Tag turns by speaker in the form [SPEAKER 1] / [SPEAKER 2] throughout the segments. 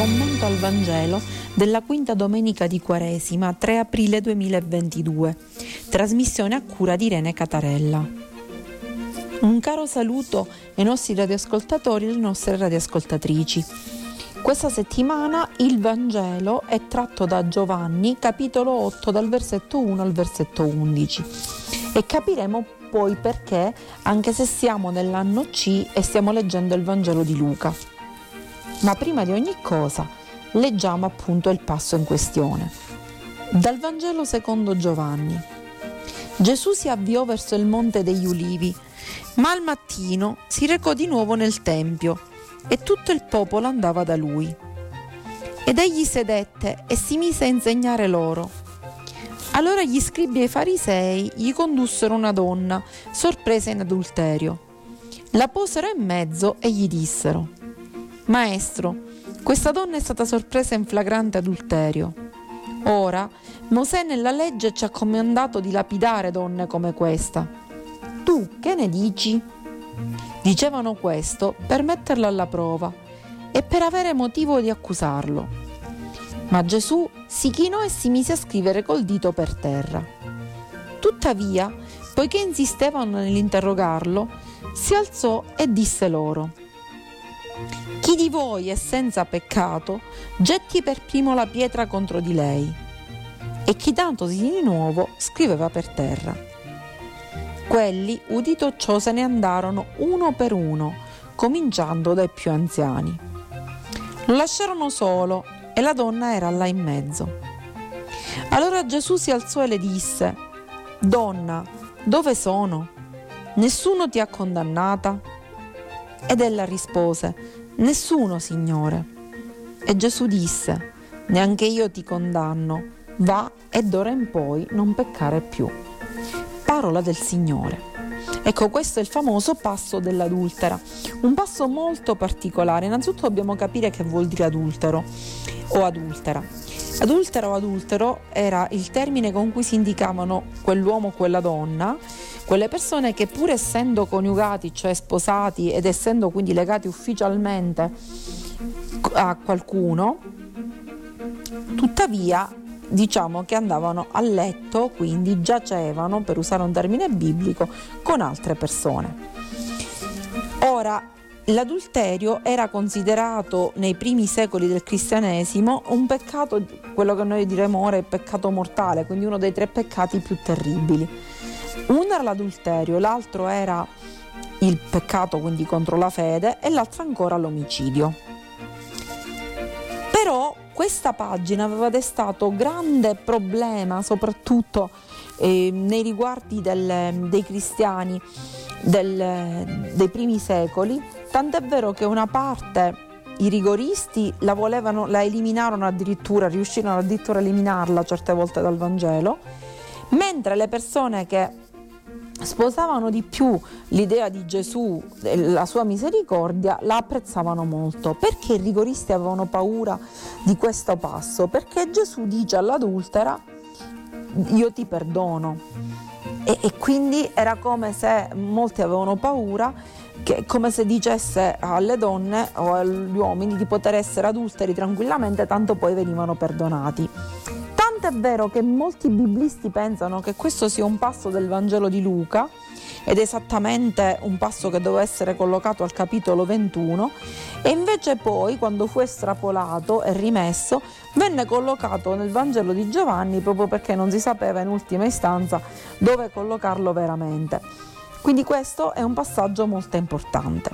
[SPEAKER 1] commento al Vangelo della quinta domenica di Quaresima, 3 aprile 2022. Trasmissione a cura di Irene Catarella. Un caro saluto ai nostri radioascoltatori e alle nostre radioascoltatrici. Questa settimana il Vangelo è tratto da Giovanni, capitolo 8, dal versetto 1 al versetto 11. E capiremo poi perché, anche se siamo nell'anno C e stiamo leggendo il Vangelo di Luca. Ma prima di ogni cosa, leggiamo appunto il passo in questione. Dal Vangelo secondo Giovanni. Gesù si avviò verso il monte degli ulivi, ma al mattino si recò di nuovo nel tempio e tutto il popolo andava da lui. Ed egli sedette e si mise a insegnare loro. Allora gli scribi e i farisei gli condussero una donna, sorpresa in adulterio. La posero in mezzo e gli dissero, Maestro, questa donna è stata sorpresa in flagrante adulterio. Ora, Mosè nella legge ci ha comandato di lapidare donne come questa. Tu che ne dici? Dicevano questo per metterlo alla prova e per avere motivo di accusarlo. Ma Gesù si chinò e si mise a scrivere col dito per terra. Tuttavia, poiché insistevano nell'interrogarlo, si alzò e disse loro, Chi di voi è senza peccato, getti per primo la pietra contro di lei. E chitandosi di nuovo, scriveva per terra. Quelli, udito ciò, se ne andarono uno per uno, cominciando dai più anziani. Lo lasciarono solo e la donna era là in mezzo. Allora Gesù si alzò e le disse, Donna, dove sono? Nessuno ti ha condannata? Ed ella rispose, Nessuno, Signore. E Gesù disse, Neanche io ti condanno, va e d'ora in poi non peccare più parola del Signore. Ecco, questo è il famoso passo dell'adultera, un passo molto particolare. Innanzitutto dobbiamo capire che vuol dire adultero o adultera. Adultera o adultero era il termine con cui si indicavano quell'uomo o quella donna, quelle persone che pur essendo coniugati, cioè sposati ed essendo quindi legati ufficialmente a qualcuno, tuttavia diciamo che andavano a letto, quindi giacevano, per usare un termine biblico, con altre persone. Ora, l'adulterio era considerato nei primi secoli del cristianesimo un peccato, quello che noi diremo ora è peccato mortale, quindi uno dei tre peccati più terribili. Uno era l'adulterio, l'altro era il peccato quindi contro la fede e l'altro ancora l'omicidio. Però questa pagina aveva destato grande problema soprattutto eh, nei riguardi del, dei cristiani del, dei primi secoli, tant'è vero che una parte i rigoristi la volevano, la eliminarono addirittura, riuscirono addirittura a eliminarla certe volte dal Vangelo, mentre le persone che sposavano di più l'idea di Gesù e la sua misericordia, la apprezzavano molto. Perché i rigoristi avevano paura di questo passo? Perché Gesù dice all'adultera io ti perdono. E, e quindi era come se molti avevano paura che come se dicesse alle donne o agli uomini di poter essere adulteri tranquillamente, tanto poi venivano perdonati. Tanto è vero che molti biblisti pensano che questo sia un passo del Vangelo di Luca ed esattamente un passo che doveva essere collocato al capitolo 21 e invece poi quando fu estrapolato e rimesso venne collocato nel Vangelo di Giovanni proprio perché non si sapeva in ultima istanza dove collocarlo veramente. Quindi questo è un passaggio molto importante.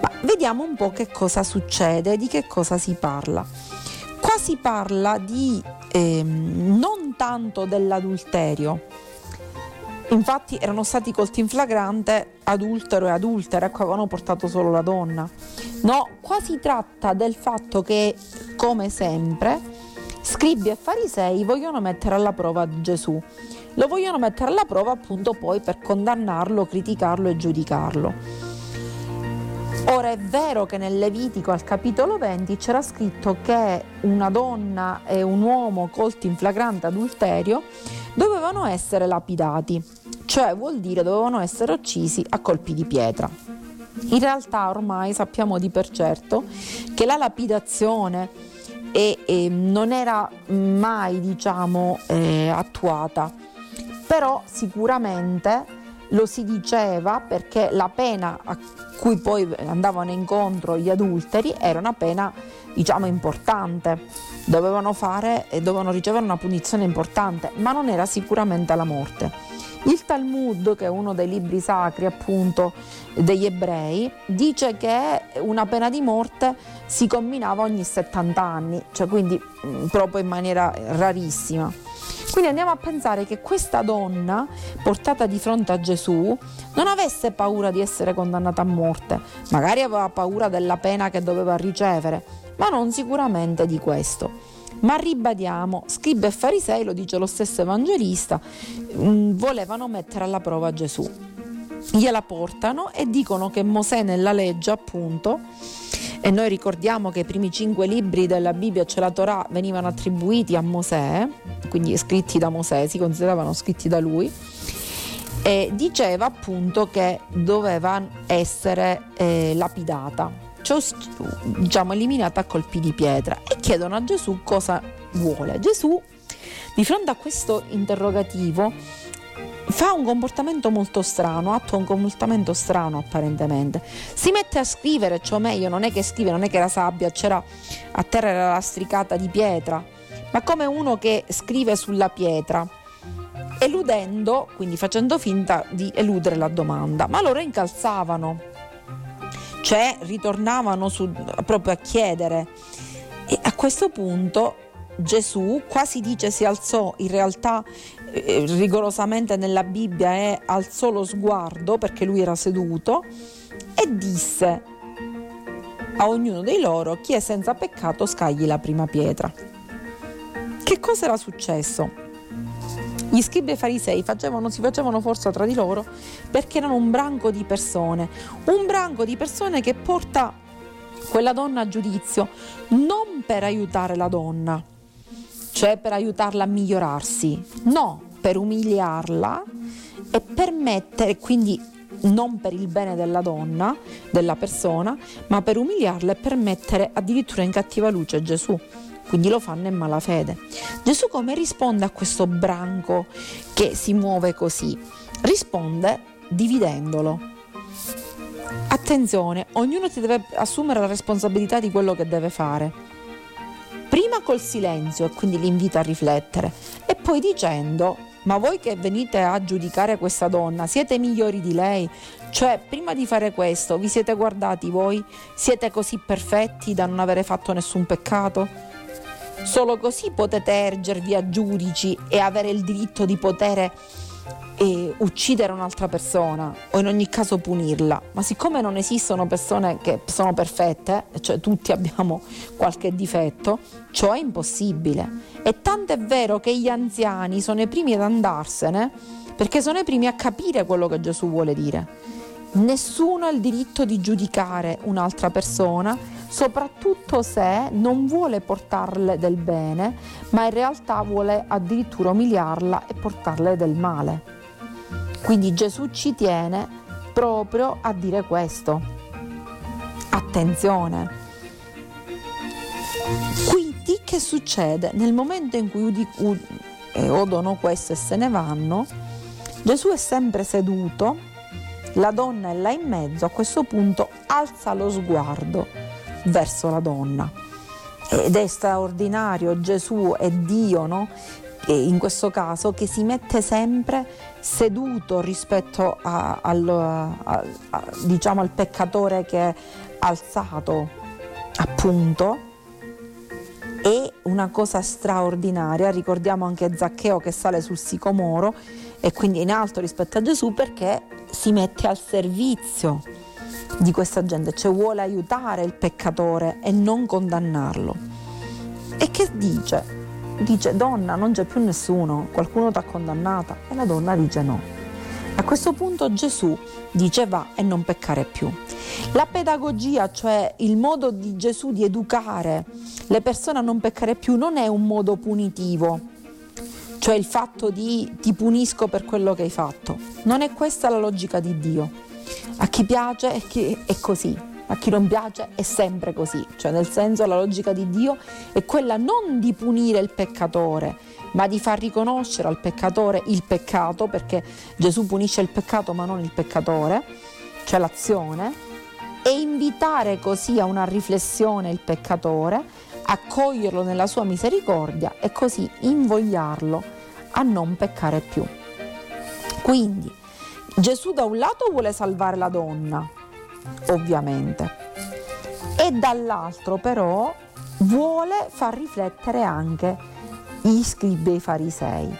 [SPEAKER 1] Ma vediamo un po' che cosa succede, di che cosa si parla. Qua si parla di eh, non tanto dell'adulterio, infatti erano stati colti in flagrante adultero e adultera, ecco avevano portato solo la donna. No, qua si tratta del fatto che, come sempre, scribi e farisei vogliono mettere alla prova Gesù. Lo vogliono mettere alla prova appunto poi per condannarlo, criticarlo e giudicarlo. Ora è vero che nel Levitico al capitolo 20 c'era scritto che una donna e un uomo colti in flagrante adulterio dovevano essere lapidati, cioè vuol dire dovevano essere uccisi a colpi di pietra. In realtà ormai sappiamo di per certo che la lapidazione e, e non era mai diciamo, eh, attuata, però sicuramente lo si diceva perché la pena a cui poi andavano incontro gli adulteri era una pena diciamo importante, dovevano, fare, dovevano ricevere una punizione importante, ma non era sicuramente la morte. Il Talmud, che è uno dei libri sacri appunto degli ebrei, dice che una pena di morte si combinava ogni 70 anni, cioè quindi mm, proprio in maniera rarissima. Quindi andiamo a pensare che questa donna, portata di fronte a Gesù, non avesse paura di essere condannata a morte, magari aveva paura della pena che doveva ricevere, ma non sicuramente di questo. Ma ribadiamo, scribi e farisei, lo dice lo stesso evangelista, mm, volevano mettere alla prova Gesù. Gliela portano e dicono che Mosè nella legge, appunto, e noi ricordiamo che i primi cinque libri della Bibbia, cioè la Torah, venivano attribuiti a Mosè, quindi scritti da Mosè, si consideravano scritti da lui, e diceva appunto che doveva essere eh, lapidata diciamo, eliminata a colpi di pietra e chiedono a Gesù cosa vuole. Gesù, di fronte a questo interrogativo, fa un comportamento molto strano, attua un comportamento strano apparentemente. Si mette a scrivere, cioè meglio, non è che scrive, non è che era sabbia, c'era a terra era lastricata di pietra, ma come uno che scrive sulla pietra, eludendo, quindi facendo finta di eludere la domanda. Ma loro incalzavano cioè ritornavano su, proprio a chiedere. E a questo punto Gesù quasi dice si alzò, in realtà eh, rigorosamente nella Bibbia è alzò lo sguardo perché lui era seduto e disse a ognuno di loro chi è senza peccato scagli la prima pietra. Che cosa era successo? Gli scribi e farisei facevano, si facevano forza tra di loro perché erano un branco di persone, un branco di persone che porta quella donna a giudizio non per aiutare la donna, cioè per aiutarla a migliorarsi, no, per umiliarla e permettere, quindi non per il bene della donna, della persona, ma per umiliarla e per mettere addirittura in cattiva luce Gesù quindi lo fanno in malafede. Gesù come risponde a questo branco che si muove così? Risponde dividendolo. Attenzione, ognuno ti deve assumere la responsabilità di quello che deve fare. Prima col silenzio e quindi l'invito a riflettere e poi dicendo ma voi che venite a giudicare questa donna siete migliori di lei? Cioè, prima di fare questo, vi siete guardati voi? Siete così perfetti da non avere fatto nessun peccato? Solo così potete ergervi a giudici e avere il diritto di poter uccidere un'altra persona o in ogni caso punirla. Ma siccome non esistono persone che sono perfette, cioè tutti abbiamo qualche difetto, ciò è impossibile. E tanto è vero che gli anziani sono i primi ad andarsene perché sono i primi a capire quello che Gesù vuole dire. Nessuno ha il diritto di giudicare un'altra persona soprattutto se non vuole portarle del bene, ma in realtà vuole addirittura umiliarla e portarle del male. Quindi Gesù ci tiene proprio a dire questo. Attenzione. Quindi che succede? Nel momento in cui udi, ud, eh, odono questo e se ne vanno, Gesù è sempre seduto, la donna è là in mezzo, a questo punto alza lo sguardo verso la donna. Ed è straordinario Gesù è Dio, no? In questo caso che si mette sempre seduto rispetto a, al, a, a, diciamo, al peccatore che è alzato appunto è una cosa straordinaria ricordiamo anche Zaccheo che sale sul sicomoro e quindi in alto rispetto a Gesù perché si mette al servizio di questa gente, cioè vuole aiutare il peccatore e non condannarlo. E che dice? Dice donna non c'è più nessuno, qualcuno ti ha condannata e la donna dice no. A questo punto Gesù dice va e non peccare più. La pedagogia, cioè il modo di Gesù di educare le persone a non peccare più, non è un modo punitivo, cioè il fatto di ti punisco per quello che hai fatto. Non è questa la logica di Dio. A chi piace è, chi è così, a chi non piace è sempre così, cioè nel senso la logica di Dio è quella non di punire il peccatore, ma di far riconoscere al peccatore il peccato, perché Gesù punisce il peccato ma non il peccatore, cioè l'azione, e invitare così a una riflessione il peccatore, accoglierlo nella sua misericordia e così invogliarlo a non peccare più. Quindi Gesù da un lato vuole salvare la donna, ovviamente, e dall'altro però vuole far riflettere anche gli scribi e i farisei.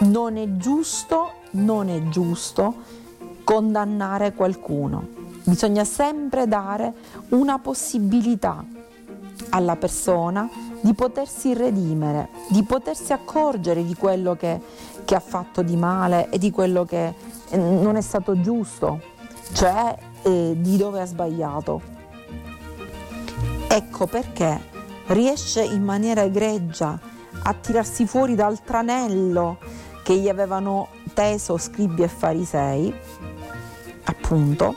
[SPEAKER 1] Non è giusto, non è giusto condannare qualcuno. Bisogna sempre dare una possibilità alla persona di potersi redimere, di potersi accorgere di quello che, che ha fatto di male e di quello che eh, non è stato giusto, cioè eh, di dove ha sbagliato. Ecco perché riesce in maniera egregia a tirarsi fuori dal tranello che gli avevano teso scribi e farisei, appunto,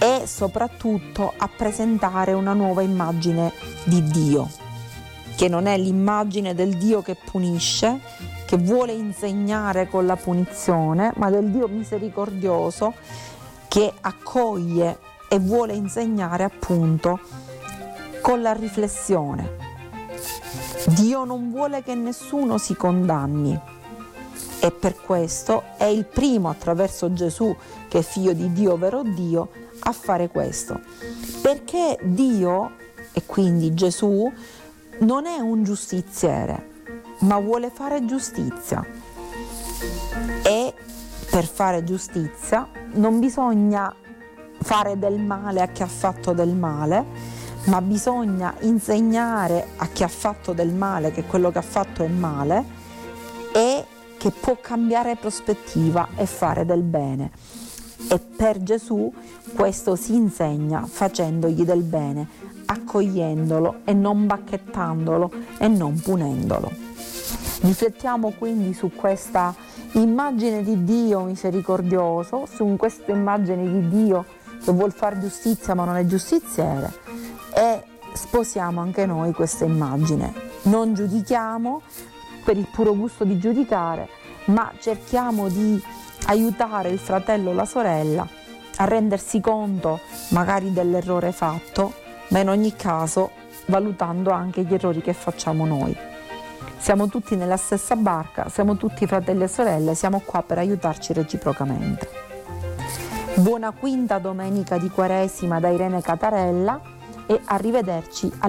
[SPEAKER 1] e soprattutto a presentare una nuova immagine di Dio, che non è l'immagine del Dio che punisce, che vuole insegnare con la punizione, ma del Dio misericordioso che accoglie e vuole insegnare appunto con la riflessione. Dio non vuole che nessuno si condanni e per questo è il primo attraverso Gesù, che è figlio di Dio, vero Dio, a fare questo. Perché Dio, e quindi Gesù, non è un giustiziere, ma vuole fare giustizia. E per fare giustizia non bisogna fare del male a chi ha fatto del male, ma bisogna insegnare a chi ha fatto del male che quello che ha fatto è male e che può cambiare prospettiva e fare del bene. E per Gesù questo si insegna facendogli del bene, accogliendolo e non bacchettandolo e non punendolo. Riflettiamo quindi su questa immagine di Dio misericordioso, su questa immagine di Dio che vuol fare giustizia ma non è giustiziere e sposiamo anche noi questa immagine. Non giudichiamo per il puro gusto di giudicare, ma cerchiamo di aiutare il fratello o la sorella a rendersi conto magari dell'errore fatto, ma in ogni caso valutando anche gli errori che facciamo noi. Siamo tutti nella stessa barca, siamo tutti fratelli e sorelle, siamo qua per aiutarci reciprocamente. Buona quinta domenica di Quaresima da Irene Catarella e arrivederci alla